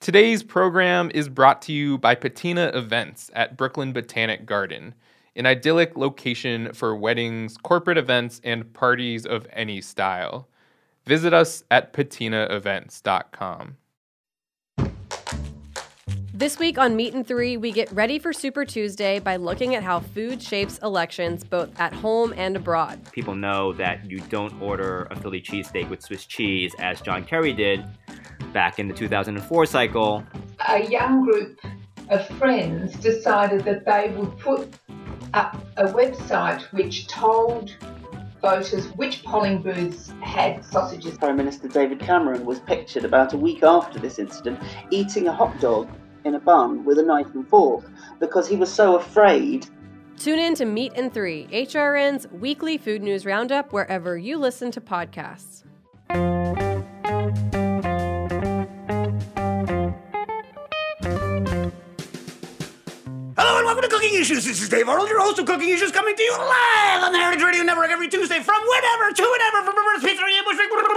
Today's program is brought to you by Patina Events at Brooklyn Botanic Garden, an idyllic location for weddings, corporate events, and parties of any style. Visit us at patinaevents.com. This week on Meat and Three, we get ready for Super Tuesday by looking at how food shapes elections both at home and abroad. People know that you don't order a Philly cheesesteak with Swiss cheese, as John Kerry did back in the 2004 cycle. A young group of friends decided that they would put up a website which told voters which polling booths had sausages. Prime Minister David Cameron was pictured about a week after this incident eating a hot dog in a bun with a knife and fork because he was so afraid. Tune in to Meat and Three, HRN's weekly food news roundup, wherever you listen to podcasts. Hello and welcome to Cooking Issues. This is Dave Arnold, your host of Cooking Issues, coming to you live on the Heritage Radio Network every Tuesday from whenever to whenever from Roberta's Pizzeria in Bushwick, Brooklyn.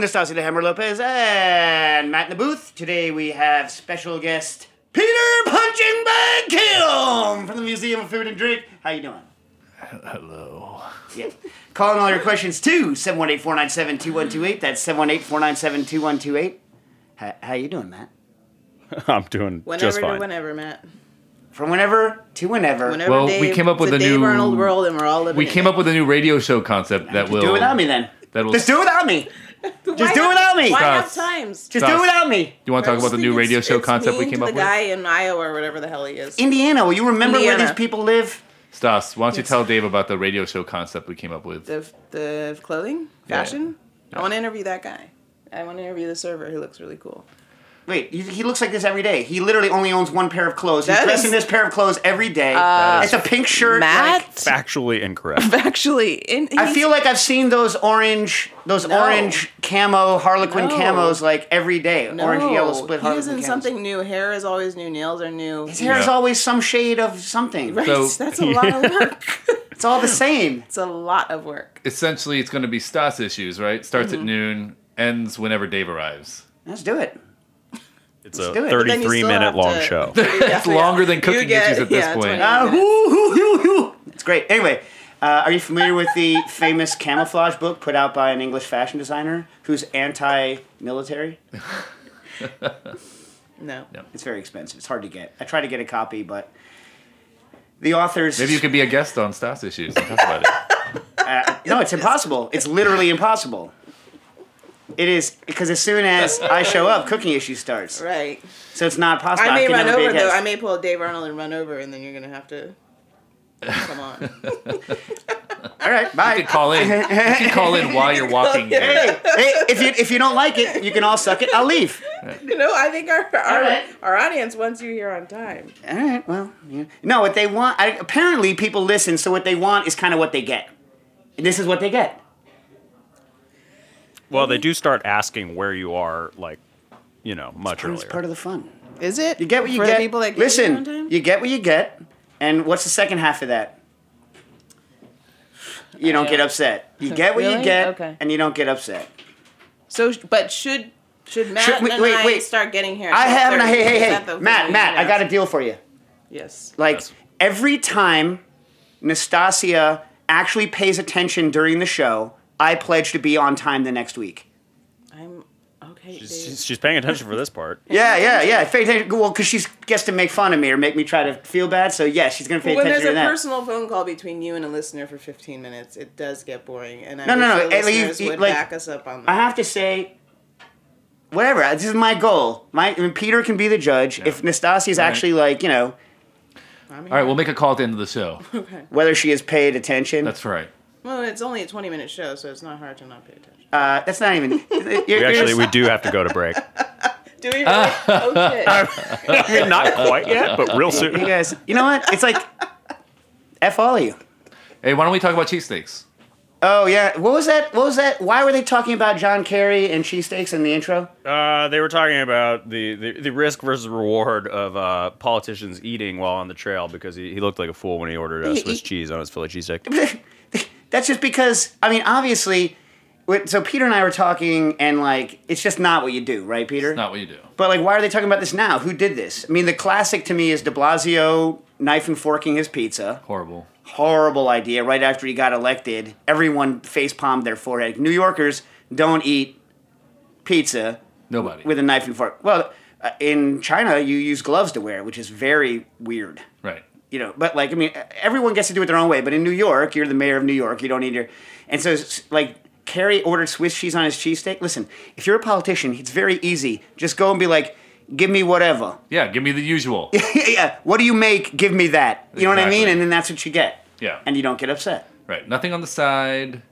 Joined as usual in the Hammer Lopez and Matt in the booth. Today we have special guest Peter Punching Bag Kim from the Museum of Food and Drink. How you doing? Hello. Yeah. Calling all your questions to 718-497-2128. That's 718-497-2128. How, how you doing, Matt? I'm doing Whenever just fine. whenever, Matt. From whenever to whenever. Whenever Well, we came up with it's a Dave new- Arnold world, and we're all living. We came it. up with a new radio show concept that will Just do it without me then. That will Just do it without me. Why do it have- without me. Why have Stop. times? Just do it Stop. without me. Do you want to talk about the new radio show concept we came to up the with? guy in Iowa or whatever the hell he is. Indiana, will you remember where Indiana. these people live? Stas, why don't you tell Dave about the radio show concept we came up with? the the clothing, Yeah. fashion. I want to interview that guy. I want to interview the server who looks really cool. Wait, he, he looks like this every day. He literally only owns one pair of clothes. He's That dressing this pair of clothes every day. it's a pink shirt. Matt, like- Factually incorrect. actually, in, I feel like I've seen those orange, those No. orange camo Harlequin No. camos like every day. no, orange, yellow, split He Harlequin is in camos. something new. Hair is always new. Nails are new. His hair is always some shade of something. Right, So- that's a lot of work. It's all the same. it's a lot of work. Essentially, it's going to be Stas issues, right? Starts Mm-hmm. at noon, ends whenever Dave arrives. Let's do it. It's Let's a do it. But then you 33 still minute long to- show. it's longer than cooking issues at this point. Uh, whoo, hoo, hoo, hoo. It's great. Anyway, uh, are you familiar with the famous camouflage book put out by an English fashion designer who's anti-military? No. It's very expensive. It's hard to get. I tried to get a copy, but the authors. Maybe you could be a guest on Stas issues and talk about it. Uh, no, it's impossible. It's literally impossible. It is because as soon as I show up, cooking issue starts. Right. So it's not possible. I may can run never be a over though. I may pull a Dave Arnold and run over, and then you're gonna have to come on. All right, bye. You could call in. You can call in while you're walking. Hey, hey, if you if you don't like it, you can all suck it. I'll leave. you know, I think our our, right. our audience wants you here on time. All right. Well, yeah. no. What they want. I, apparently, people listen. So what they want is kind of what they get. And this is what they get. Well, they do start asking where you are, like, you know, much It's earlier. part of the fun. Is it? You get what you For get. The people that get listen, time? you get what you get. And what's the second half of that? You don't Uh, get upset. You get what you get, Okay. and you don't get upset. So, but should should Matt Should- wait, and wait, I wait. start getting here? I have. 12:30? Hey, hey, Is hey, that Matt, Matt. I got a deal for you. Yes. Like Yes. every time Nastasia actually pays attention during the show, I pledge to be on time the next week. I'm okay. She's, she's, she's paying attention for this part. Yeah, yeah, yeah. Pay attention. Well, because she gets to make fun of me or make me try to feel bad. So yeah, she's gonna pay when attention there's a personal phone call between you and a listener for 15 minutes, it does get boring. And I No, wish no, no, the at least listeners you- would like, back us up on that. I have to say, whatever. This is my goal. My I mean, Peter can be the judge. If Nastasia's Right. actually like, you know, I'm All right, we'll make a call at the end of the show. okay. whether she has paid attention. That's right. Well, it's only a 20 minute show, so it's not hard to not pay attention. uh, that's not even. you're- We actually, we do have to go to break. Do we really? oh, shit. I mean, not quite yet, but real soon. you guys, you know what? It's like, f all of you. Hey, why don't we talk about cheesesteaks? Oh yeah, what was that? What was that? Why were they talking about John Kerry and cheesesteaks in the intro? Uh, they were talking about the, the, the risk versus reward of uh, politicians eating while on the trail because he, he looked like a fool when he ordered uh, He- Swiss he- cheese on his Philly cheesesteak. That's just because I mean, obviously, so Peter and I were talking, and like, it's just not what you do, right, Peter? It's not what you do. But like, why are they talking about this now? Who did this? I mean, the classic to me is De Blasio knife and forking his pizza. Horrible. Horrible idea. Right after he got elected, everyone face palmed their forehead. New Yorkers don't eat pizza Nobody. with a knife and fork. Well, uh, in China, you use gloves to wear, which is very weird. You know, but like, I mean, everyone gets to do it their own way. But in New York, you're the mayor of New York. You don't need your. And so, like, Kerry ordered Swiss cheese on his cheesesteak. Listen, if you're a politician, it's very easy. Just go and be like, give me whatever. Yeah, give me the usual. yeah, what do you make? Give me that. You know what I mean? And then that's what you get. Yeah. And you don't get upset. Right. Nothing on the side.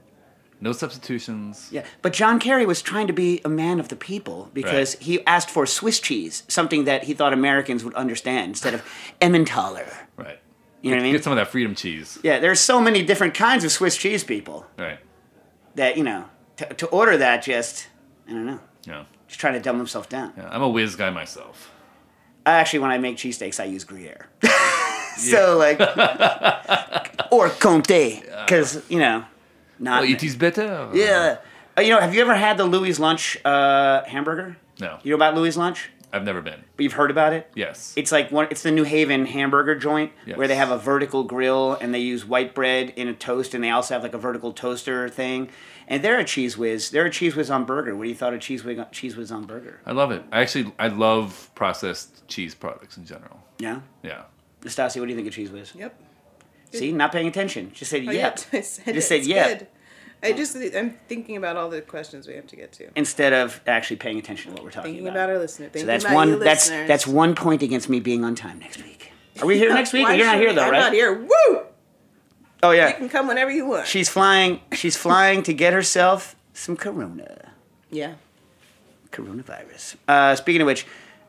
No substitutions. Yeah, but John Kerry was trying to be a man of the people because Right. he asked for Swiss cheese, something that he thought Americans would understand, instead of Emmentaler. Right. You know what I mean? Get some of that freedom cheese. Yeah, there's so many different kinds of Swiss cheese people Right. that you know to, to order that just I don't know, Yeah. just trying to dumb himself down. Yeah. I'm a whiz guy myself. I actually, when I make cheesesteaks, I use Gruyere. so like, or Comté, because you know, not. Well, it is better. yeah. Uh, you know, have you ever had the Louis Lunch uh, hamburger? No. You know about Louis Lunch? I've never been. But you've heard about it? Yes. It's like one. It's the New Haven hamburger joint where they have a vertical grill and they use white bread in a toast, and they also have like a vertical toaster thing. And they're a cheese whiz. They're a cheese whiz on burger. What do you thought of cheese whiz? Cheese whiz on burger? I love it. I actually I love processed cheese products in general. Yeah. Yeah. Stassi, what do you think of cheese whiz? Yep. See, not paying attention. Just said Oh, yeah. I said Just said good. I just I'm thinking about all the questions we have to get to. Instead of actually paying attention to what we're talking about. Thinking about. our listener. Thinking so that's one. That's listeners. that's one point against me being on time next week. Are we here next week? You're not here though, I'm right? not here. Woo! Oh yeah. You can come whenever you want. She's flying. She's flying to get herself some Corona. yeah. coronavirus. Uh, speaking of which,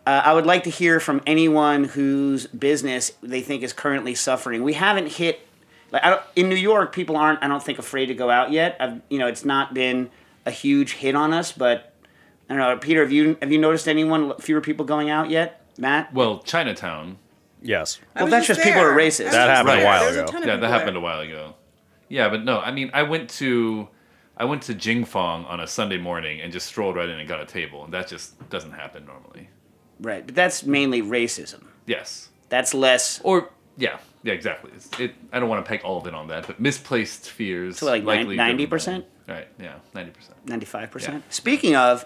uh, I would like to hear from anyone whose business they think is currently suffering. We haven't hit like I don't, in New York. People aren't, I don't think, afraid to go out yet. I've, you know, it's not been a huge hit on us, but I don't know. Peter, have you have you noticed anyone fewer people going out yet? Matt? Well, Chinatown. Yes. Well, that's just people are racist. That happened a while There's a ago. ton Yeah, people that happened a while ago. Yeah, but no, I mean, I went to, I went to Jing Fong on a Sunday morning and just strolled right in and got a table, and that just doesn't happen normally. Right, but that's mainly racism. Yes. That's less. Or yeah, yeah, exactly. It's, it. I don't want to peg all of it on that, but misplaced fears. So, like, likely nine- driven 90%? Right. Yeah, ninety percent. Ninety-five percent. Speaking of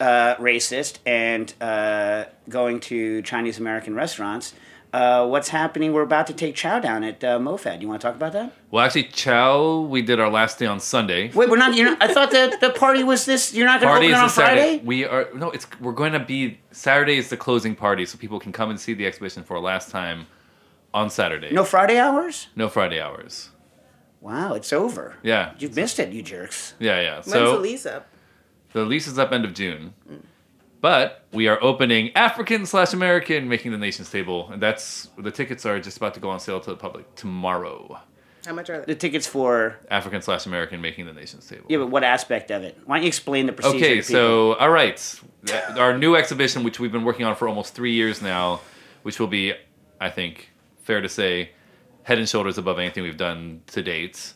uh, racist and uh, going to Chinese American restaurants, uh, what's happening? We're about to take Chow down at uh, MoFad. You want to talk about that? Well, actually, Chow, we did our last day on Sunday. Wait, we're not. You're not I thought that the party was this. You're not going to Party open is it on a Saturday. Friday. We are no. It's we're going to be Saturday is the closing party, so people can come and see the exhibition for a last time on Saturday. No Friday hours. no Friday hours. Wow, it's over. Yeah, You've missed it, you jerks. yeah, yeah. When's So the lease up? The lease is up end of June. But we are opening African slash American making the nations table, and that's the tickets are just about to go on sale to the public tomorrow. How much are they? The tickets for African slash American making the nations table. yeah, but what aspect of it? Why don't you explain the procedure? Okay, to people? so all right, our new exhibition, which we've been working on for almost three years now, which will be, I think, fair to say, head and shoulders above anything we've done to date.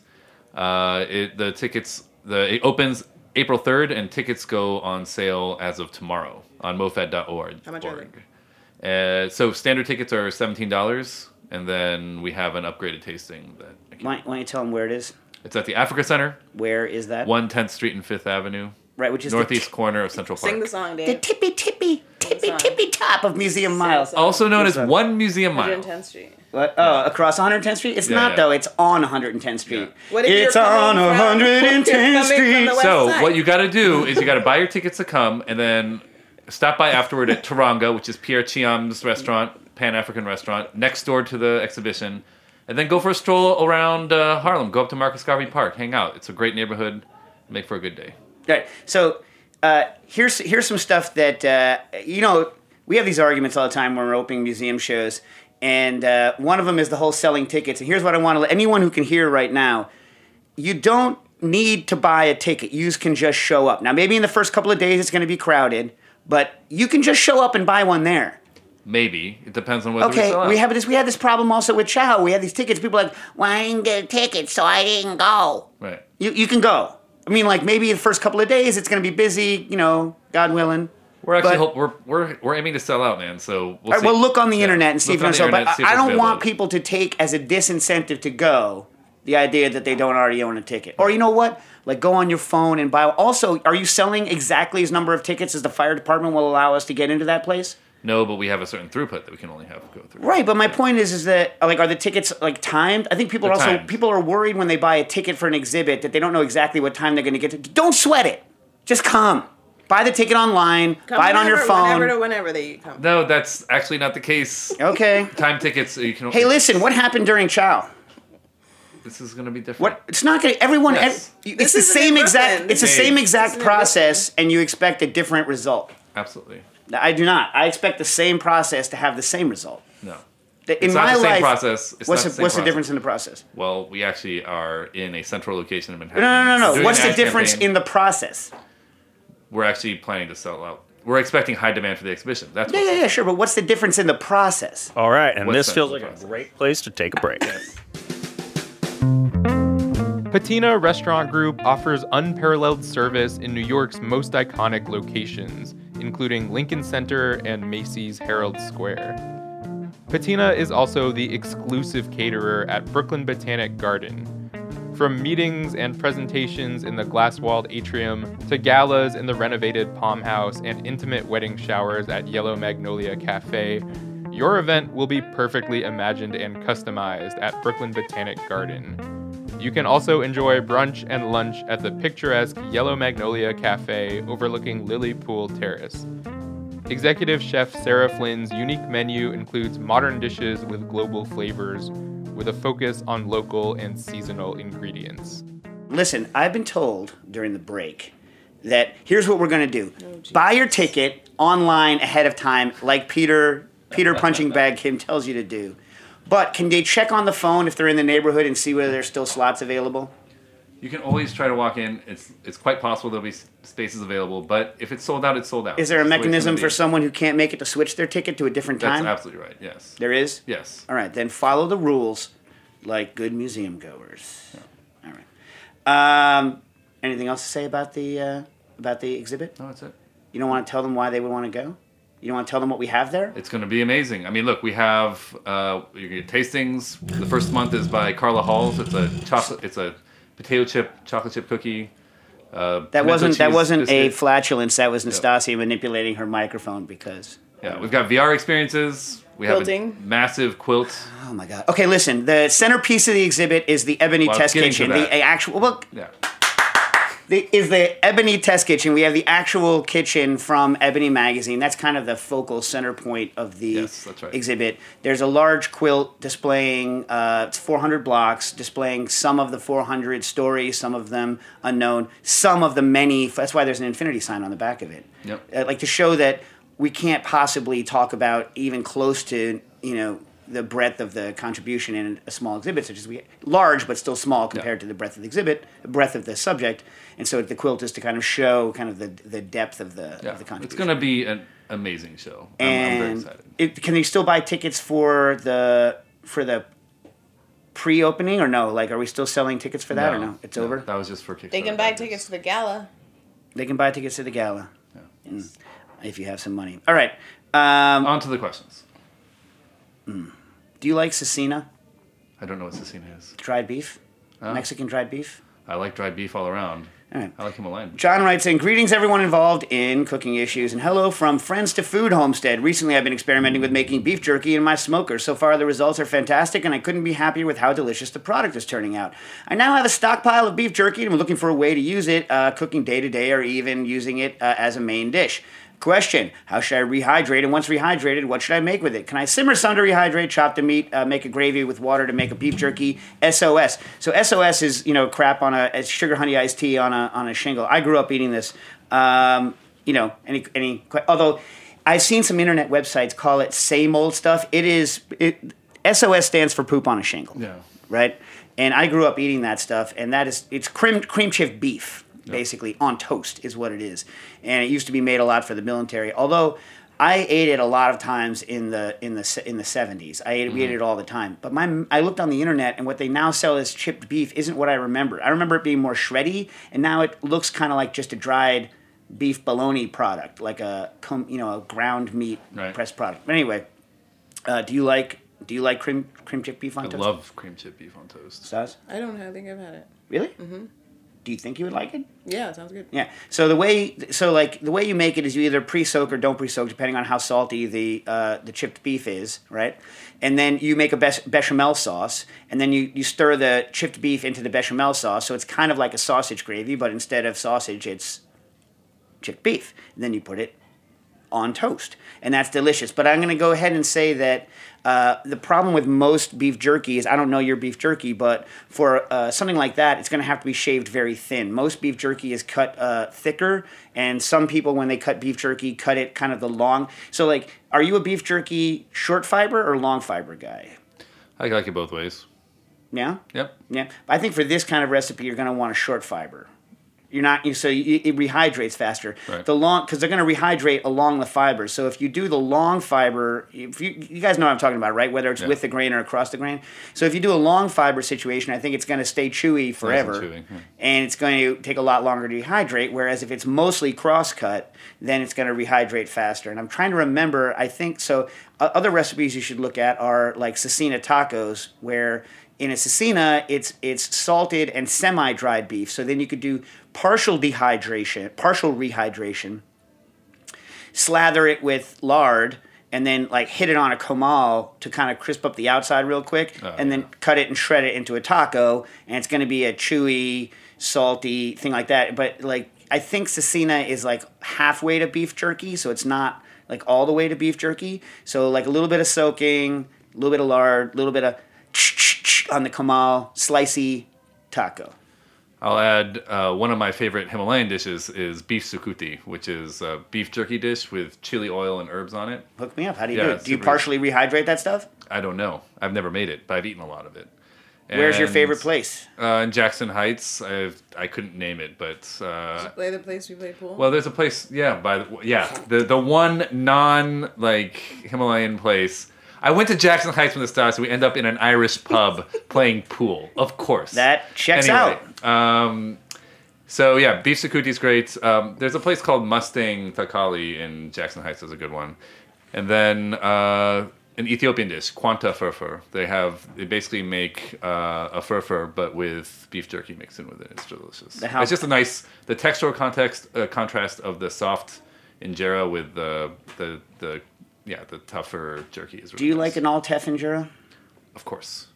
Uh, it, the tickets, the it opens April third, and tickets go on sale as of tomorrow on mofad.org. How much are Uh, so standard tickets are seventeen dollars, and then we have an upgraded tasting that I can- why, why don't you tell them where it is? it's at the Africa Center, Where is that? one Tenth Street and Fifth Avenue, Right, which is the northeast corner of Central Park. Sing the song, Dave. the tippy tippy, tippy tippy top of Museum Mile. song. also known as One Museum Mile. 110th Street. What? Oh, across 110th Street? It's Yeah, not yeah. though. It's on 110th Street. Yeah. What if it's you're on coming from- 110th you're coming from Street. the west So side? what you got to do is you got to buy your tickets to come, and then stop by afterward at Teranga, which is Pierre Thiam's restaurant, Pan African restaurant, next door to the exhibition, and then go for a stroll around uh, Harlem. Go up to Marcus Garvey Park, hang out. It's a great neighborhood. Make for a good day. Right. So uh, here's here's some stuff that uh, you know we have these arguments all the time when we're opening museum shows, and uh, one of them is the whole selling tickets. And here's what I want to let anyone who can hear right now: you don't need to buy a ticket. You can just show up. Now, maybe in the first couple of days it's going to be crowded, but you can just show up and buy one there. Maybe it depends on we Okay, out. we have this. We had this problem also with Chow. We had these tickets. People were like, "Well, I didn't get a ticket, so I didn't go." right. You you can go. I mean, like maybe the first couple of days it's going to be busy, you know, God willing. We're actually But- hope, we're, we're we're aiming to sell out, man. So we'll, right, well, look on the Yeah. internet and see Look if you on can the. But I, I don't want people to take as a disincentive to go the idea that they don't already own a ticket. Or you know what? Like go on your phone and buy. Also, are you selling exactly as number of tickets as the fire department will allow us to get into that place? No, but we have a certain throughput that we can only have go through. Right, but my point is, is that like, are the tickets like timed? I think people are They're also timed. people are worried when they buy a ticket for an exhibit that they don't know exactly what time they're going to get to. Don't sweat it. Just come. Buy the ticket online. Come buy it on your whenever- phone. Whenever to whenever they come. No, that's actually not the case. Okay. Time tickets you can. Hey, listen. What happened during Chow? This is going to be different. What? It's not going to. Everyone. Yes. ev- it's This the isn't same exact. Brooklyn. It's the Hey. same exact isn't in process, and you expect a different result. Absolutely. I do not. I expect the same process to have the same result. No. In It's my not the same life, process. It's what's not the, same what's the process. difference in the process? Well, we actually are in a central location in Manhattan. No, no, no, no. doing What's the ad difference campaign. in the process? We're actually planning to sell out. We're expecting high demand for the exhibition. That's Yeah, yeah, yeah, sure. But what's the difference in the process? All right, and What's this that feels for like a process? great place to take a break. Patina Restaurant Group offers unparalleled service in New York's most iconic locations, including Lincoln Center and Macy's Herald Square. Patina is also the exclusive caterer at Brooklyn Botanic Garden. From meetings and presentations in the glass walled atrium to galas in the renovated Palm House and intimate wedding showers at Yellow Magnolia Cafe, your event will be perfectly imagined and customized at Brooklyn Botanic Garden. You can also enjoy brunch and lunch at the picturesque Yellow Magnolia Cafe overlooking Lily Pool Terrace. Executive Chef Sarah Flynn's unique menu includes modern dishes with global flavors, with a focus on local and seasonal ingredients. Listen, I've been told during the break that here's what we're going to do. Oh, Buy your ticket online ahead of time like Peter Peter Punching Bag Kim tells you to do. But can they check on the phone if they're in the neighborhood and see whether there's still slots available? You can always try to walk in. It's it's quite possible there'll be spaces available, but if it's sold out, it's sold out. Is there a That's the way it's mechanism gonna for be. someone who can't make it to switch their ticket to a different time? That's time? absolutely right. Yes. There is? Yes. All right, then follow the rules like good museum goers. All right. Um, anything else to say about the uh, about the exhibit? No, that's it. You don't want to tell them why they would want to go? You don't want to tell them what we have there? It's going to be amazing. I mean, look, we have uh, you get tastings. The first month is by Carla Halls. It's a chocolate. It's a potato chip chocolate chip cookie. Uh, That wasn't that wasn't a flatulence. That was Nastasia manipulating her microphone because. Yeah, we've got VR experiences. We have Quilting. a massive quilt. Oh my god. Okay, listen. The centerpiece of the exhibit is the Ebony Well, Test Kitchen. The actual well, Yeah. The, is the Ebony Test Kitchen. We have the actual kitchen from Ebony Magazine. That's kind of the focal center point of the Yes, right. exhibit. There's a large quilt displaying uh, it's 400 blocks, displaying some of the 400 stories, some of them unknown, some of the many. That's why there's an infinity sign on the back of it. Yep. Uh, like to show that we can't possibly talk about even close to you know the breadth of the contribution in a small exhibit such as we large but still small compared to the breadth of the exhibit the breadth of the subject and so the quilt is to kind of show kind of the, the depth of the, Yeah. of the contribution It's going to be an amazing show. I'm, I'm very and excited. it, can they still buy tickets for the for the pre-opening or no like are we still selling tickets for that or no it's over That was just for Kickstarter. They can buy tickets to the gala. they can buy tickets to the gala Mm. if you have some money all right um, On to the questions. Do you like cecina I don't know what cecina is. dried beef Oh. mexican dried beef I like dried beef all around. All right. I like Himalayan. John writes in Greetings, everyone involved in cooking issues, and hello from Friends to Food Homestead. Recently, I've been experimenting with making beef jerky in my smoker. So far, the results are fantastic, and I couldn't be happier with how delicious the product is turning out. I now have a stockpile of beef jerky, and I'm looking for a way to use it, uh, cooking day to day, or even using it uh, as a main dish. Question How should I rehydrate? And once rehydrated, what should I make with it? Can I simmer some to rehydrate, chop the meat, uh, make a gravy with water to make a beef jerky? SOS. So SOS is, you know, crap on a, sugar honey iced tea on a, on a shingle. I grew up eating this. Um, you know, any, any, although I've seen some internet websites call it same old stuff. It is, it, SOS stands for poop on a shingle Yeah. right? And I grew up eating that stuff, and that is it's cream cream cheese beef, basically on toast is what it is, and it used to be made a lot for the military. Although I ate it a lot of times in the in the in the seventies. I ate we ate it all the time. But my I looked on the internet and what they now sell as chipped beef isn't what I remember. I remember it being more shreddy, and now it looks kind of like just a dried beef bologna product, like a you know a ground meat Right. pressed product. But anyway, uh, do you like do you like cream cream chipped beef on I toast? I love cream chip beef on toast. Stas? I don't know. I think I've had it. Really? Mm-hmm. Do you think you would like it? Yeah, sounds good. Yeah. So the way, so like the way you make it is you either pre-soak or don't pre-soak, depending on how salty the uh, the chipped beef is, right? And then you make a bech- bechamel sauce, and then you you stir the chipped beef into the bechamel sauce, so it's kind of like a sausage gravy, but instead of sausage, it's chipped beef. And then you put it on toast, and that's delicious. But I'm going to go ahead and say that uh, the problem with most beef jerky is I don't know your beef jerky, but for uh, something like that, it's going to have to be shaved very thin. Most beef jerky is cut uh, thicker, and some people when they cut beef jerky cut it kind of the long. So like, are you a beef jerky short fiber or long fiber guy? I like it both ways. Yeah. Yep. Yeah, I think for this kind of recipe, you're going to want a short fiber. You're not you, so you, it rehydrates faster. Right. The long because they're going to rehydrate along the fiber. So if you do the long fiber, if you you guys know what I'm talking about, right? Whether it's Yeah. with the grain or across the grain. So if you do a long fiber situation, I think it's going to stay chewy forever, chewy, yeah. and it's going to take a lot longer to rehydrate. Whereas if it's mostly cross cut, then it's going to rehydrate faster. And I'm trying to remember. I think so. Uh, other recipes you should look at are like cecina tacos, where in a cecina it's it's salted and semi dried beef. So then you could do partial dehydration, partial rehydration, slather it with lard. And then, like, hit it on a comal to kind of crisp up the outside real quick, Oh, and then cut it and shred it into a taco, and it's going to be a chewy, salty thing like that. But like, I think cecina is like halfway to beef jerky, so it's not like all the way to beef jerky. So like a little bit of soaking, a little bit of lard, a little bit of on the comal slicey taco. I'll add uh, one of my favorite Himalayan dishes is beef sukuti, which is a beef jerky dish with chili oil and herbs on it. Hook me up. How do you Yeah, do it? Do you super- partially rehydrate that stuff? I don't know. I've never made it, but I've eaten a lot of it. Where's your favorite place? Uh, in Jackson Heights. I've, I couldn't name it, but uh, Play the place we play pool. well, there's a place. Yeah, by the, yeah, the the one non like Himalayan place. I went to Jackson Heights with the stars, so we end up in an Irish pub playing pool. Of course, That checks Anyway, Um, so yeah, beef sukuti is great. Um, there's a place called Mustang Thakali in Jackson Heights. Is a good one. And then uh, an Ethiopian dish, Quanta firfir. They have they basically make uh, a firfir but with beef jerky mixed in with it. It's delicious. How- it's just a nice the textural context uh, contrast of the soft injera with the the the yeah the tougher jerky is. Really Do you nice. like an all injera? Of course.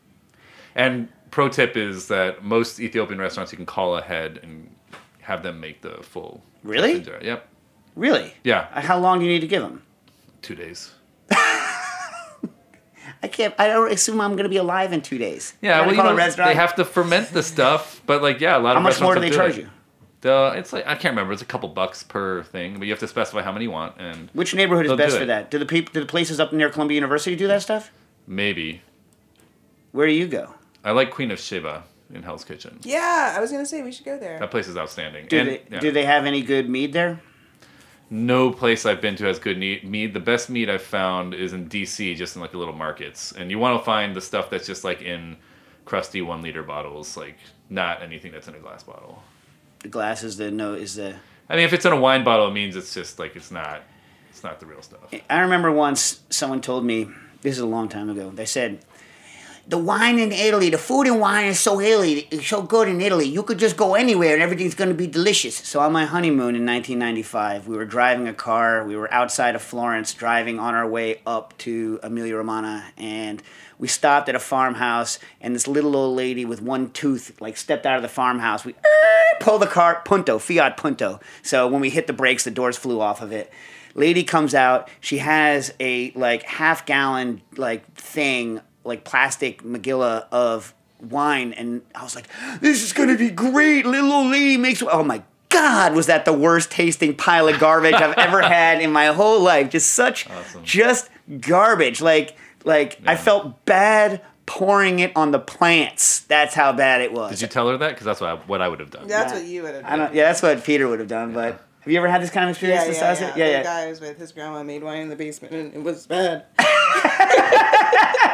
And pro tip is that most Ethiopian restaurants you can call ahead and have them make the full. Really? Yep. Really? Yeah. How long do you need to give them? Two days. I can't. I don't assume I'm going to be alive in two days. Yeah, well, you know, they have to ferment the stuff, but like, yeah, a lot How of How much more do they charge it. you? The, it's like I can't remember. It's a couple bucks per thing, but you have to specify how many you want, and Which neighborhood is best for that? Do the people, do the places up near Columbia University do that stuff? maybe Where do you go? I like Queen of Sheba in Hell's Kitchen. yeah, I was gonna say we should go there. That place is outstanding. Do and, they yeah. do they have any good mead there? No place I've been to has good meat. mead. The best meat I've found is in DC, just in like the little markets. And you want to find the stuff that's just like in crusty one liter bottles, like not anything that's in a glass bottle. The glass is the no is the. I mean, if it's in a wine bottle, it means it's just like it's not, it's not the real stuff. I remember once someone told me this is a long time ago. They said. The wine in Italy, the food and wine is so Italy, it's so good in Italy. You could just go anywhere and everything's going to be delicious. So on my honeymoon in 1995, we were driving a car. We were outside of Florence, driving on our way up to Emilia Romagna, and we stopped at a farmhouse. And this little old lady with one tooth, like, stepped out of the farmhouse. We ah, pulled the car, Punto, Fiat Punto. So when we hit the brakes, the doors flew off of it. Lady comes out. She has a like half gallon like thing like plastic magilla of wine and I was like, this is gonna be great. Little old lady makes oh my god, was that the worst tasting pile of garbage I've ever had in my whole life. Just such Awesome. just garbage. Like like I felt bad pouring it on the plants. That's how bad it was. Did you tell her that? Because that's what I, what I would have done. That's what you would have I done. don't yeah, that's what Peter would have done, but Have you ever had this kind of Yeah, experience, yeah, Nastasia? yeah. yeah. The guy was with his grandma made wine in the basement and it was bad.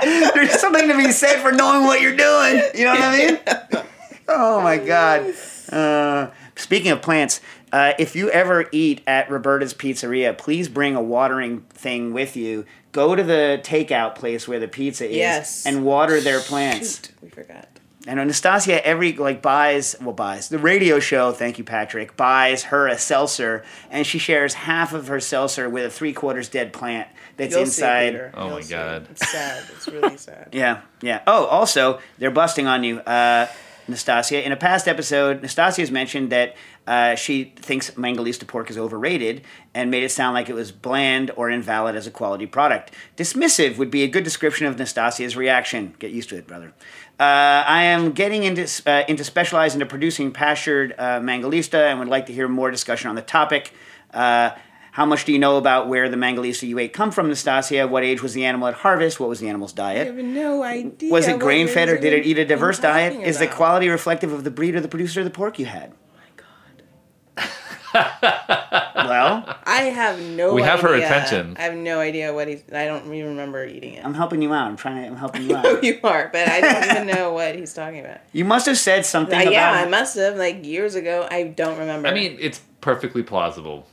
There's something to be said for knowing what you're doing. You know what I mean? Oh my god. Uh, speaking of plants, uh, if you ever eat at Roberta's Pizzeria, please bring a watering thing with you. Go to the takeout place where the pizza is Yes. and water their plants. Shoot, we forgot. And Anastasia every like buys well buys the radio show. Thank you, Patrick. Buys her a seltzer, and she shares half of her seltzer with a three quarters dead plant that's You'll see, inside. Peter. Oh You'll my see. God. It's sad. It's really sad. Yeah, yeah. Oh, also, they're busting on you, uh, Nastasia. In a past episode, Nastasia has mentioned that uh, she thinks Mangalista pork is overrated and made it sound like it was bland or invalid as a quality product. Dismissive would be a good description of Nastasia's reaction. Get used to it, brother. Uh, I am getting into uh, into specialize into producing pastured uh, Mangalista and would like to hear more discussion on the topic. Uh, how much do you know about where the Mangalitsa you ate come from, Nastasia? What age was the animal at harvest? What was the animal's diet? I diet? have no idea. Was it grain fed or did it eat a diverse diet? talking Is the quality reflective of the breed or the producer of the pork you had? Oh my god. Well, I have no. We have her attention. I have no idea what he's. I don't even remember eating it. I'm helping you out. I'm trying to. I'm helping you No, out. you are, but I don't even know what he's talking about. You must have said something Uh, yeah, I must have like years ago. I don't remember. I mean, it's perfectly plausible.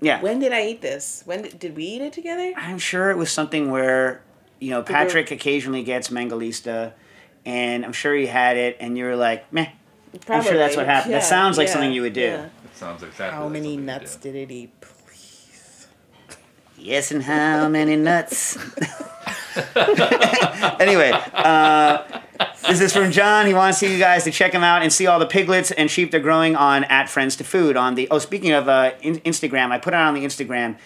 Yeah, when did I eat this? When did, did we eat it together? I'm sure it was something where you know we- Patrick occasionally gets Mangalista, and I'm sure he had it, and you were like, meh. I'm sure that's what Probably. happened. that sounds like yeah, something you would do. yeah. It sounds exactly. How like many nuts did it eat? Please? Yes, and how many nuts? anyway, uh, this is from John. He wants see you guys to check him out and see all the piglets and sheep they're growing on at Friends to Food on the. Oh, speaking of uh, in- Instagram, I put it on the Instagram.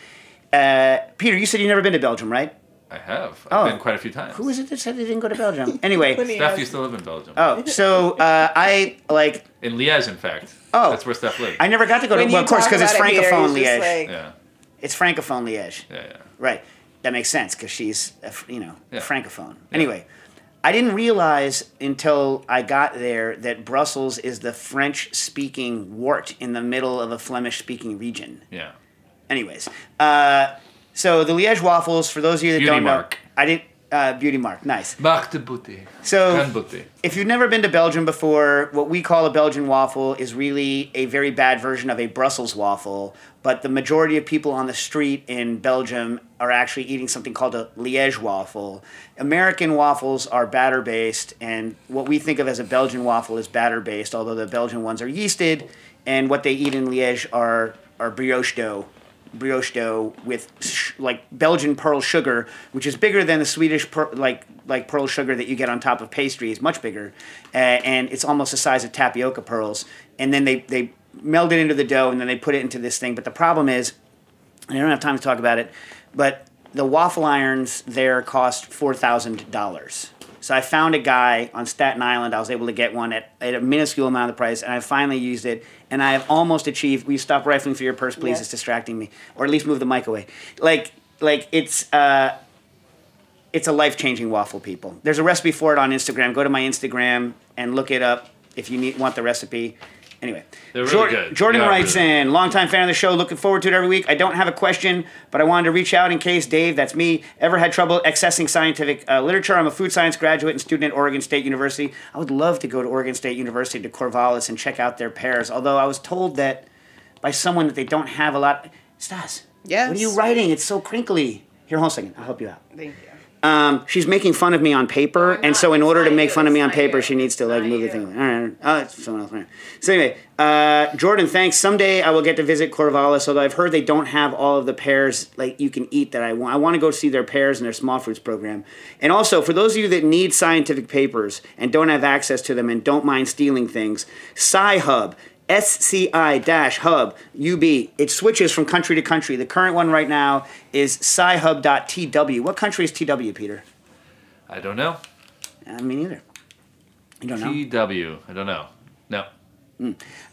Uh, Peter, you said you've never been to Belgium, right? I have. Oh. I've been quite a few times. Who is it that said they didn't go to Belgium? Anyway, When Steph has- used to live in Belgium. oh, so uh, I like. In Liège, in fact. Oh. That's where Steph lived. I never got to go to. When Well, of course, because it's about it, Peter, francophone he's just Liège. like- yeah. It's francophone Liège. Yeah, yeah. Right. That makes sense because she's, a you know, a Yeah. francophone. Anyway, I didn't realize until I got there that Brussels is the French-speaking wart in the middle of a Flemish-speaking region. Yeah. Anyways, uh, so the Liège waffles, for those of you that Beauty don't mark. know, I did uh, beauty mark. Nice. Marc de Beauté. So- Beauté. If you've never been to Belgium before, what we call a Belgian waffle is really a very bad version of a Brussels waffle. But the majority of people on the street in Belgium are actually eating something called a Liège waffle. American waffles are batter based, and what we think of as a Belgian waffle is batter based, although the Belgian ones are yeasted, and what they eat in Liège are, are brioche dough brioche dough with sh- like Belgian pearl sugar, which is bigger than the Swedish per- like like pearl sugar that you get on top of pastries, much bigger, uh, and it's almost the size of tapioca pearls. And then they they meld it into the dough, and then they put it into this thing. But the problem is, and I don't have time to talk about it, but the waffle irons there cost four thousand dollars. So I found a guy on Staten Island. I was able to get one at, at a minuscule amount of the price, and I finally used it. And I have almost achieved. Will you stop rifling through your purse, please? It's distracting me, or at least move the mic away. Like, like it's uh, it's a life changing waffle. People, there's a recipe for it on Instagram. Go to my Instagram and look it up if you need want the recipe. Anyway, They're really Jordan, good. Jordan They are writes really in, longtime fan of the show, looking forward to it every week. I don't have a question, but I wanted to reach out in case Dave, that's me, ever had trouble accessing scientific uh, literature. I'm a food science graduate and student at Oregon State University. I would love to go to Oregon State University to Corvallis and check out their pears, although I was told that by someone that they don't have a lot. Stas, Yes. what are you writing? It's so crinkly. Here, hold on a second. I'll help you out. Thank you. Um, she's making fun of me on paper, and so in order to make fun of me on paper, she needs to like move the thing. All right, oh, it's someone else. So anyway, uh, Jordan, thanks. Someday I will get to visit Corvallis, although I've heard they don't have all of the pears like you can eat that I want. I want to go see their pears and their small fruits program. And also for those of you that need scientific papers and don't have access to them and don't mind stealing things, Sci-Hub. SCI dash hub UB. It switches from country to country. The current one right now is scihub.tw. What country is TW, Peter? I don't know. Uh, me neither. You don't know? TW. I don't know. No.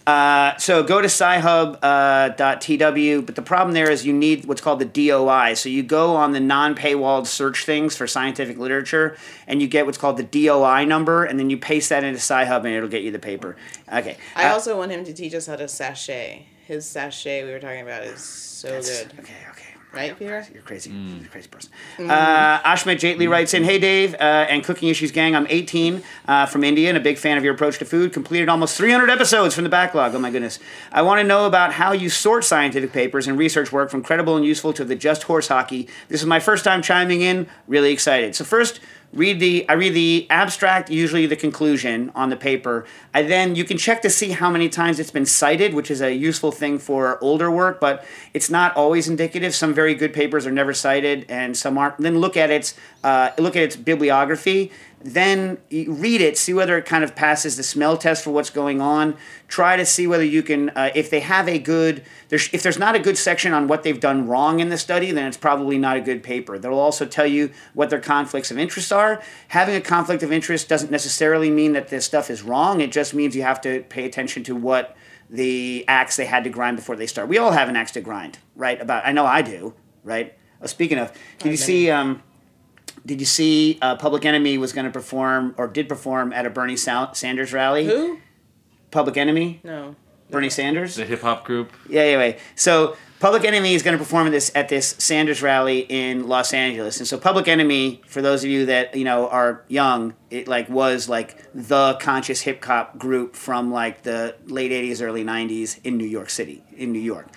Uh, so go to scihub.tw, uh, but the problem there is you need what's called the DOI. So you go on the non-paywalled search things for scientific literature, and you get what's called the DOI number, and then you paste that into Sci-Hub, and it'll get you the paper. Okay. I Uh, also want him to teach us how to sachet his sachet we were talking about is so good. Okay, okay. Right, Peter? You're crazy. Mm. You're a crazy person. Mm. Uh, Ashmet Jaitley writes in, Hey Dave uh, and Cooking Issues Gang, I'm 18 uh, from India and a big fan of your approach to food. Completed almost 300 episodes from the backlog. Oh my goodness. I want to know about how you sort scientific papers and research work from credible and useful to the just horse hockey. This is my first time chiming in. Really excited. So first, read the I read the abstract, usually the conclusion on the paper. I then you can check to see how many times it's been cited, which is a useful thing for older work, but it's not always indicative. Some very good papers are never cited, and some aren't. Then look at its uh, look at its bibliography. Then read it, see whether it kind of passes the smell test for what's going on. Try to see whether you can, uh, if they have a good, there's, if there's not a good section on what they've done wrong in the study, then it's probably not a good paper. They'll also tell you what their conflicts of interest are. Having a conflict of interest doesn't necessarily mean that this stuff is wrong. It just means you have to pay attention to what the axe they had to grind before they start. We all have an axe to grind, right? About I know I do, right? Oh, speaking of, did you see? Um, did you see uh, Public Enemy was going to perform or did perform at a Bernie Sa- Sanders rally? Who? Public Enemy, No. Bernie Sanders. The hip hop group. Yeah, anyway. So Public Enemy is going to perform at this at this Sanders rally in Los Angeles, and so Public Enemy, for those of you that you know are young, it like was like the conscious hip hop group from like the late '80s, early '90s in New York City, in New York.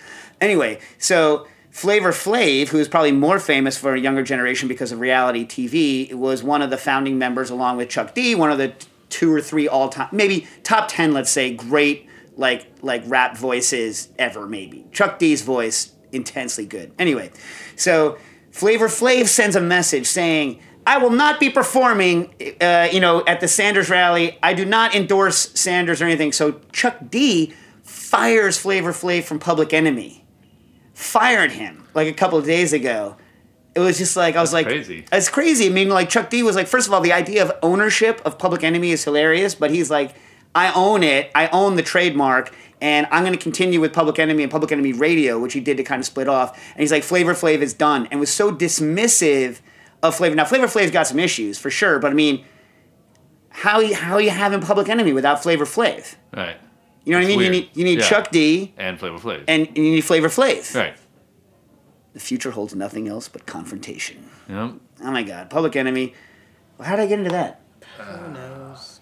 Anyway, so. Flavor Flav, who is probably more famous for a younger generation because of reality TV, was one of the founding members, along with Chuck D, one of the two or three all time, maybe top ten, let's say, great like like rap voices ever. Maybe Chuck D's voice intensely good. Anyway, so Flavor Flav sends a message saying. I will not be performing, uh, you know, at the Sanders rally. I do not endorse Sanders or anything. So Chuck D fires Flavor Flav from Public Enemy fired him like a couple of days ago. It was just like I was like, crazy. It's crazy. I mean, like Chuck D was like, first of all, the idea of ownership of Public Enemy is hilarious, but he's like, I own it. I own the trademark, and I'm going to continue with Public Enemy and Public Enemy Radio, which he did to kind of split off. And he's like, Flavor Flav is done, and was so dismissive of Flavor. Now, Flavor Flav's got some issues for sure, but I mean, how you how you having Public Enemy without Flavor Flav? Right. You know what I It's mean? You need you need Yeah. Chuck D And Flavor Flav. and you need Flavor Flav. right. The future holds nothing else but confrontation. Yep. Oh my God, Public Enemy. Well, how did I get into that? Who knows?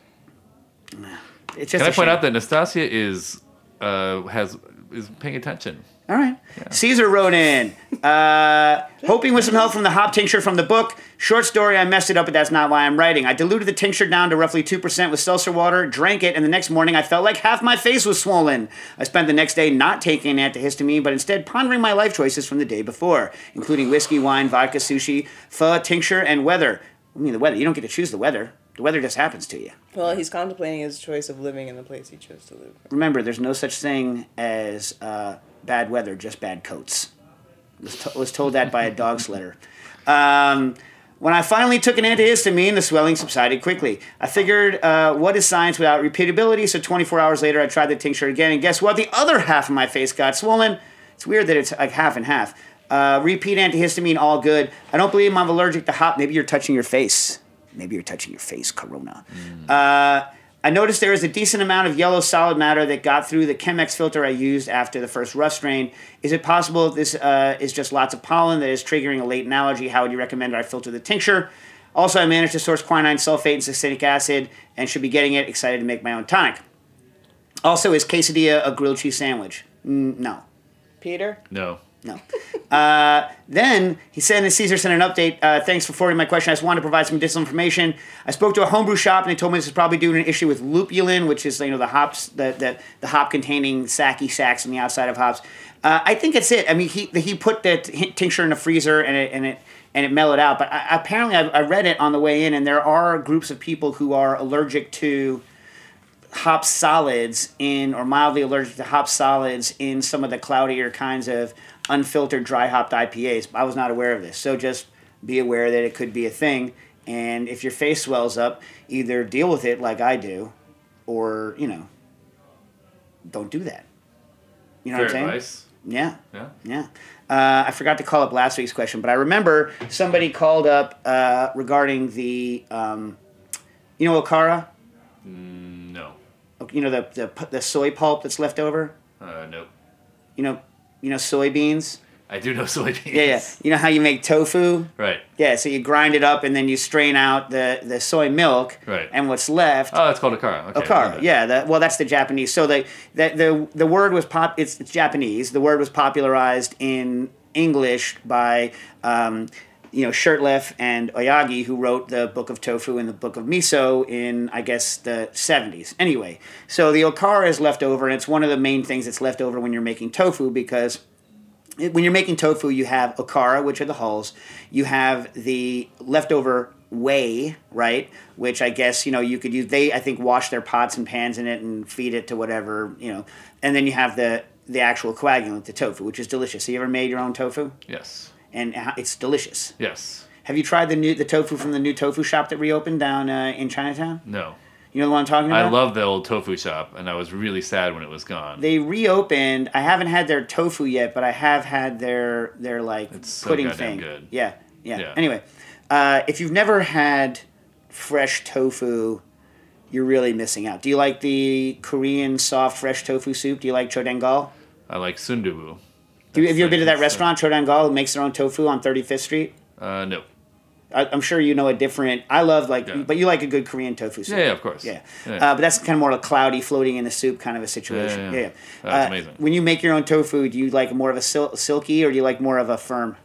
It's just Can I a point shame. out that Nastasia is uh, has is paying attention? All right. Caesar wrote in, uh, hoping with some help from the hop tincture from the book. Short story, I messed it up, but that's not why I'm writing. I diluted the tincture down to roughly 2% with seltzer water, drank it, and the next morning I felt like half my face was swollen. I spent the next day not taking an antihistamine, but instead pondering my life choices from the day before, including whiskey, wine, vodka, sushi, pho, tincture, and weather. I mean, the weather. You don't get to choose the weather. The weather just happens to you. Well, he's contemplating his choice of living in the place he chose to live. Remember, there's no such thing as uh, bad weather, just bad coats. Was, to- was told that by a dog sledder. Um, when I finally took an antihistamine, the swelling subsided quickly. I figured, uh, what is science without repeatability? So 24 hours later, I tried the tincture again, and guess what? The other half of my face got swollen. It's weird that it's like half and half. Uh, repeat antihistamine, all good. I don't believe I'm allergic to hop. Maybe you're touching your face. Maybe you're touching your face, Corona. Uh, I noticed there is a decent amount of yellow solid matter that got through the Chemex filter I used after the first rough strain. Is it possible this uh, is just lots of pollen that is triggering a latent allergy? How would you recommend I filter the tincture? Also, I managed to source quinine sulfate and succinic acid and should be getting it. Excited to make my own tonic. Also, is quesadilla a grilled cheese sandwich? Mm, no. Peter? No. No. Uh, then he said, and Caesar sent an update. Uh, thanks for forwarding my question. I just wanted to provide some additional information. I spoke to a homebrew shop, and they told me this is probably due to an issue with lupulin, which is you know the hops, the the, the hop containing sacky sacs on the outside of hops. Uh, I think it's it. I mean, he he put the t- tincture in the freezer, and it and it and it mellowed out. But I, apparently, I, I read it on the way in, and there are groups of people who are allergic to hop solids in or mildly allergic to hop solids in some of the cloudier kinds of unfiltered dry hopped IPAs. I was not aware of this. So just be aware that it could be a thing. And if your face swells up, either deal with it like I do or, you know, don't do that. You know Fair what I'm saying? advice. Yeah. Yeah. Yeah. Uh, I forgot to call up last week's question, but I remember somebody called up uh, regarding the, um, you know, Okara? No. You know, the, the, the soy pulp that's left over? Uh, nope. you know, you know soybeans. I do know soybeans. Yeah, yeah. You know how you make tofu? Right. Yeah, so you grind it up and then you strain out the, the soy milk. Right. And what's left. Oh, it's called akara. Okay. Okara, yeah. Well, that's the Japanese. So the, the the the word was pop. It's, it's Japanese. The word was popularized in English by um, you know Shurtleff and Aoyagi, who wrote the Book of Tofu and the Book of Miso in I guess the seventies. Anyway, so the okara is left over, and it's one of the main things that's left over when you're making tofu because when you're making tofu, you have okara, which are the hulls. You have the leftover whey, right? Which I guess you know you could use. They I think wash their pots and pans in it and feed it to whatever you know. And then you have the the actual coagulant, the tofu, which is delicious. Have you ever made your own tofu? Yes. And it's delicious. Yes. Have you tried the new the tofu from the new tofu shop that reopened down uh, in Chinatown? No. You know the one I'm talking about? I love the old tofu shop, and I was really sad when it was gone. they reopened. I haven't had their tofu yet, but I have had their their like so pudding goddamn thing. good. Yeah, yeah, Yeah. Anyway, uh, if you've never had fresh tofu, you're really missing out. Do you like the Korean soft fresh tofu soup? Do you like Cho Dang Gol? I like sundubu. Do you, have you ever been to that restaurant, Cho Dang Gol, who makes their own tofu on 35th Street? Uh, no. I, I'm sure you know a different. I love like, Yeah. but you like a good Korean tofu soup. Yeah, yeah, of course. Yeah, Yeah. Uh, but that's kind of more of like cloudy, floating in the soup kind of a situation. Yeah, yeah, Yeah, yeah. That's Uh, amazing. When you make your own tofu, do you like more of a sil- silky or do you like more of a firm?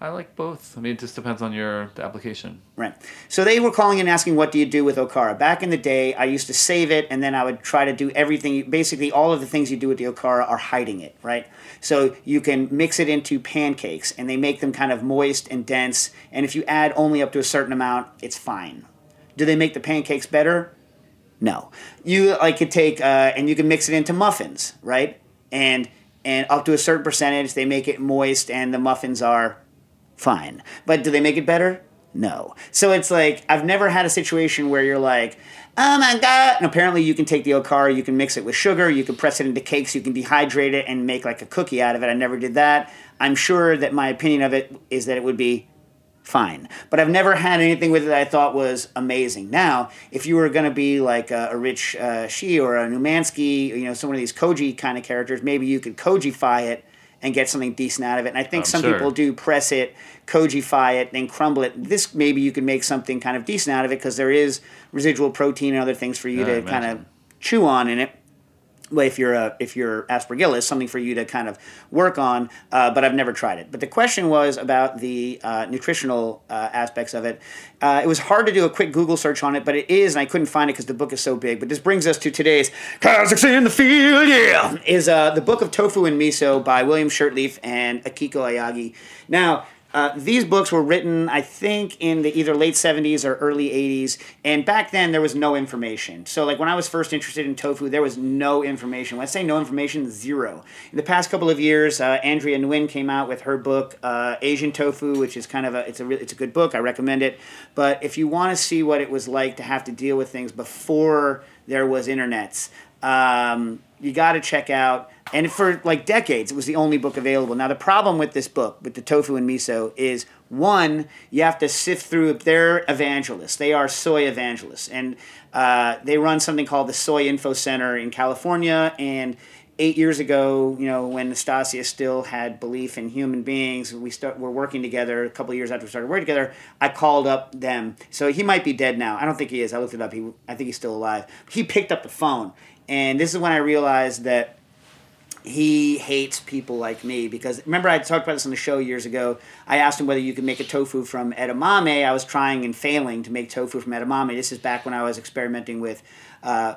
I like both. I mean, it just depends on your application. Right. So they were calling and asking, what do you do with Okara? Back in the day, I used to save it and then I would try to do everything. Basically, all of the things you do with the Okara are hiding it, right? So you can mix it into pancakes and they make them kind of moist and dense. And if you add only up to a certain amount, it's fine. Do they make the pancakes better? No. You like could take uh, and you can mix it into muffins, right? And and up to a certain percentage, they make it moist, and the muffins are fine. But do they make it better? No. So it's like I've never had a situation where you're like, oh my god. And apparently you can take the okara, you can mix it with sugar, you can press it into cakes, you can dehydrate it and make like a cookie out of it. I never did that. I'm sure that my opinion of it is that it would be fine. But I've never had anything with it that I thought was amazing. Now, if you were going to be like a, a Rich uh, or a Numansky, you know, some of these Koji kind of characters, maybe you could Kojify it and get something decent out of it. And I think I'm some sure. people do press it, Kojify it, then crumble it. This maybe you could make something kind of decent out of it because there is residual protein and other things for you Yeah, to kind of chew on in it well, if you're a, if you're aspergillus, something for you to kind of work on. Uh, but I've never tried it. But the question was about the uh, nutritional uh, aspects of it. Uh, it was hard to do a quick Google search on it, but it is, and I couldn't find it because the book is so big. But this brings us to today's Kazakhs in the field. Yeah, is uh, the book of Tofu and Miso by William Shurtleff and Akiko Aoyagi. Now. Uh, these books were written, I think, in the either late 70s or early 80s. And back then, there was no information. So, like, when I was first interested in tofu, there was no information. I say no information, zero. In the past couple of years, uh, Andrea Nguyen came out with her book, uh, Asian Tofu, which is kind of a, it's a, it's a good book. I recommend it. But if you want to see what it was like to have to deal with things before there was internets, um, you got to check out. And for like decades, it was the only book available. Now, the problem with this book, with the tofu and miso, is one, you have to sift through. They're evangelists. They are soy evangelists, and uh, they run something called the Soy Info Center in California. And eight years ago, you know, when Nastassia still had belief in human beings, we start we're working together. A couple years after we started working together, I called up them. So he might be dead now. I don't think he is. I looked it up. He, I think he's still alive. He picked up the phone, and this is when I realized that he hates people like me because remember I talked about this on the show years ago. I asked him whether you could make a tofu from edamame. I was trying and failing to make tofu from edamame. This is back when I was experimenting with uh,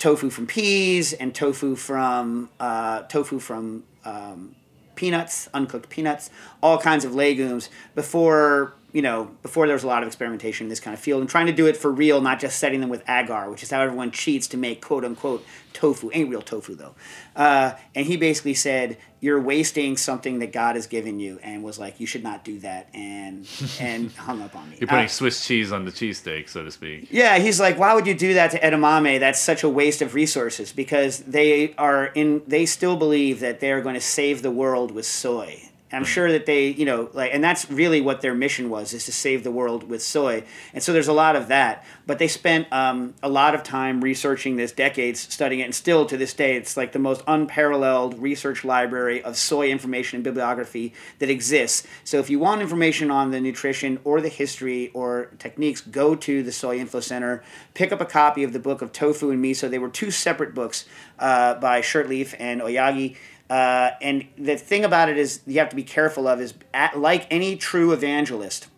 tofu from peas and tofu from uh, tofu from um, peanuts, uncooked peanuts, all kinds of legumes before you know before there was a lot of experimentation in this kind of field and trying to do it for real, not just setting them with agar, which is how everyone cheats to make quote unquote tofu. Ain't real tofu though. Uh, and he basically said you're wasting something that God has given you, and was like you should not do that, and and hung up on me. You're putting Uh, Swiss cheese on the cheesesteak, so to speak. yeah, he's like, why would you do that to edamame? That's such a waste of resources because they are in. They still believe that they are going to save the world with soy, I'm sure that they, you know, like, and that's really what their mission was, is to save the world with soy. And so there's a lot of that. But they spent um, a lot of time researching this, decades studying it, and still to this day, it's like the most unparalleled research library of soy information and bibliography that exists. So if you want information on the nutrition or the history or techniques, go to the Soy Info Center, pick up a copy of the book of Tofu and Miso. They were two separate books uh, by Shurtleff and Aoyagi. Uh, and the thing about it is you have to be careful of is at, like any true evangelist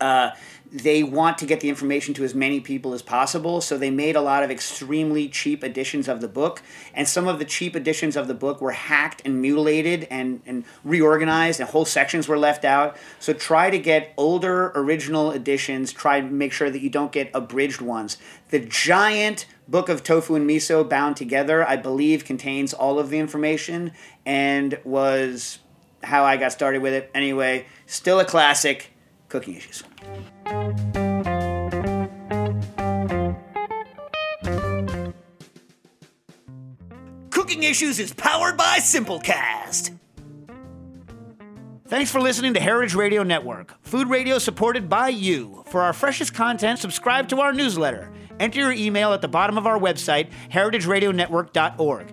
uh, they want to get the information to as many people as possible so they made a lot of extremely cheap editions of the book and some of the cheap editions of the book were hacked and mutilated and, and reorganized and whole sections were left out. So try to get older original editions try to make sure that you don't get abridged ones. The giant book of tofu and miso bound together i believe contains all of the information and was how i got started with it. Anyway still a classic cooking issues Cooking Issues is powered by Simplecast. Thanks for listening to Heritage Radio Network, food radio supported by you. For our freshest content, subscribe to our newsletter. Enter your email at the bottom of our website, heritageradionetwork.org.